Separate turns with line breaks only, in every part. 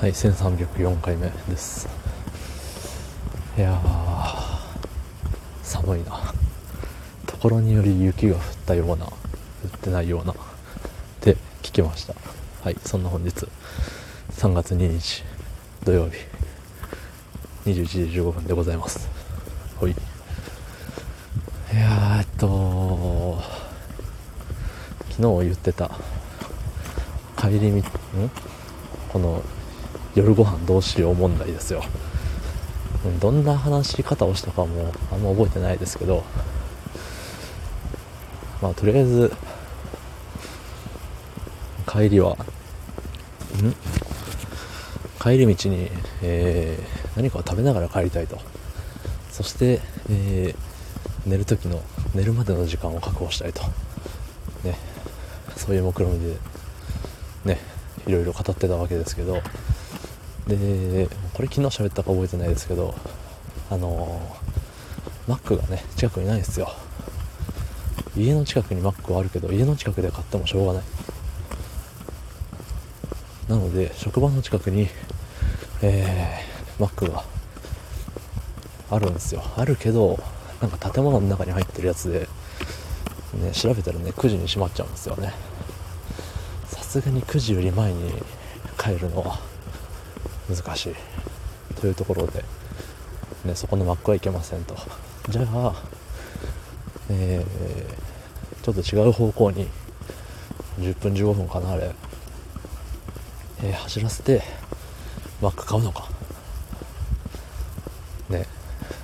はい1304回目です。いやー寒いな。ところにより雪が降ったような降ってないような。って聞きました。はいそんな本日3月2日土曜日21時15分でございます。ほい。いやーえっと昨日言ってた帰りみん？この夜ご飯どうしよう問題ですよ。どんな話し方をしたかもあんま覚えてないですけど。まあとりあえず帰りはん？帰り道に、えー、何かを食べながら帰りたいと。そして、えー、寝る時の寝るまでの時間を確保したいと。ね。そういう目論見でね。いろいろ語ってたわけですけど。でこれ昨日喋ったか覚えてないですけどあのマックがね近くにないんですよ。家の近くにマックはあるけど家の近くで買ってもしょうがない。なので職場の近くにえー、マックがあるんですよ。あるけどなんか建物の中に入ってるやつで、ね、調べたらね9時に閉まっちゃうんですよね。さすがに9時より前に帰るのは難しい。というところで、ね、そこのマックはいけませんと。じゃあ、えー、ちょっと違う方向に10分15分かなあれ、えー、走らせてマック買うのか。ね。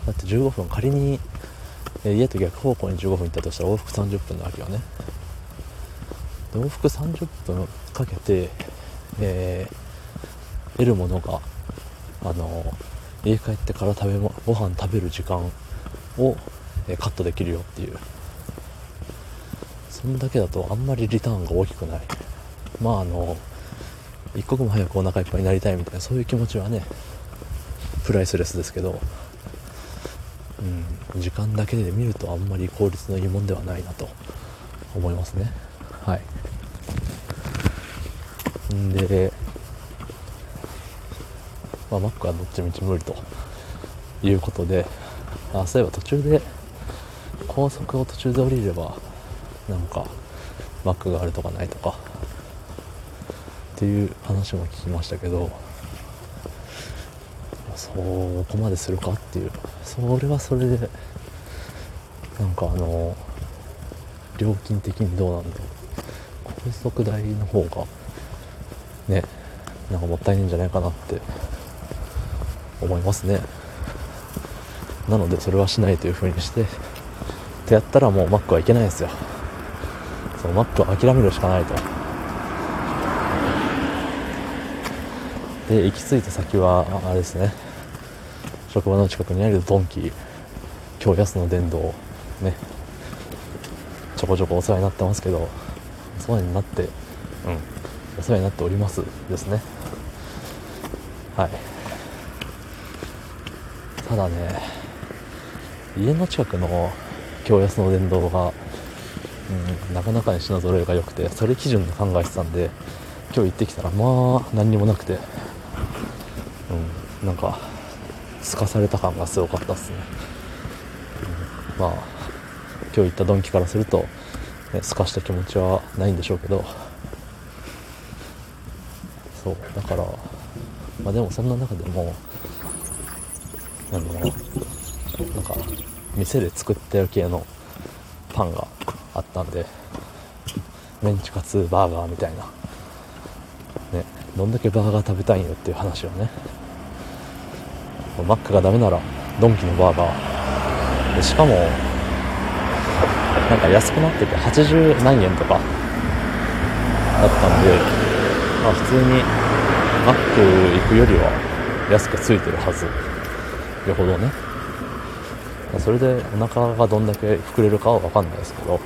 だって15分。仮に、え、家と逆方向に15分行ったとしたら往復30分なわけよね。往復30分かけて、えー得るものがあの家帰ってから食べご飯食べる時間を、カットできるよっていう。そんだけだとあんまりリターンが大きくない。まああの一刻も早くお腹いっぱいになりたいみたいなそういう気持ちはねプライスレスですけど、うん、時間だけで見るとあんまり効率のいいもんではないなと思いますね。はい。んでまあ、マックはどっちみち無理ということであそういえば途中で高速を途中で降りればなんかマックがあるとかないとかっていう話も聞きましたけどそこまでするかっていう。それはそれでなんかあの料金的にどうなんだろう。高速代の方がねなんかもったいないんじゃないかなって思いますね。なのでそれはしないというふうにしてってやったらもうマックはいけないですよ。そのマックは諦めるしかないと。で行き着いた先はあれですね。職場の近くにあるドンキ今日安の殿堂ねちょこちょこお世話になってますけどお世話になってうんお世話になっておりますですね。はい。ただね家の近くの京安の電動が、うん、なかなかに品揃えが良くてそれ基準で考えてたんで今日行ってきたらまあ何にもなくてうんなんかすかされた感がすごかったっすね、うん、まあ今日行ったドンキからすると、すかした気持ちはないんでしょうけど。そうだからまあでもそんな中でもあのなんか店で作ってる系のパンがあったんでメンチカツバーガーみたいな。ねどんだけバーガー食べたいんよっていう話をね。マックがダメならドンキのバーガー。でしかもなんか安くなってて80何円とか。だったんでまあ普通にマック行くよりは安くついてるはず。よほどね。それでお腹がどんだけ膨れるかは分かんないですけど。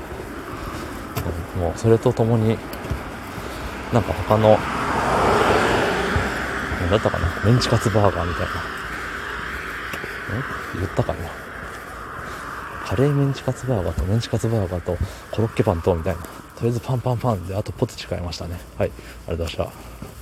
もうそれとともになんか他の何だったかな？メンチカツバーガーみたいな。言ったかな？カレーメンチカツバーガーとメンチカツバーガーとコロッケパンとみたいな。とりあえずパンパンパンであとポテチ買いましたね。はい。ありがとうございました。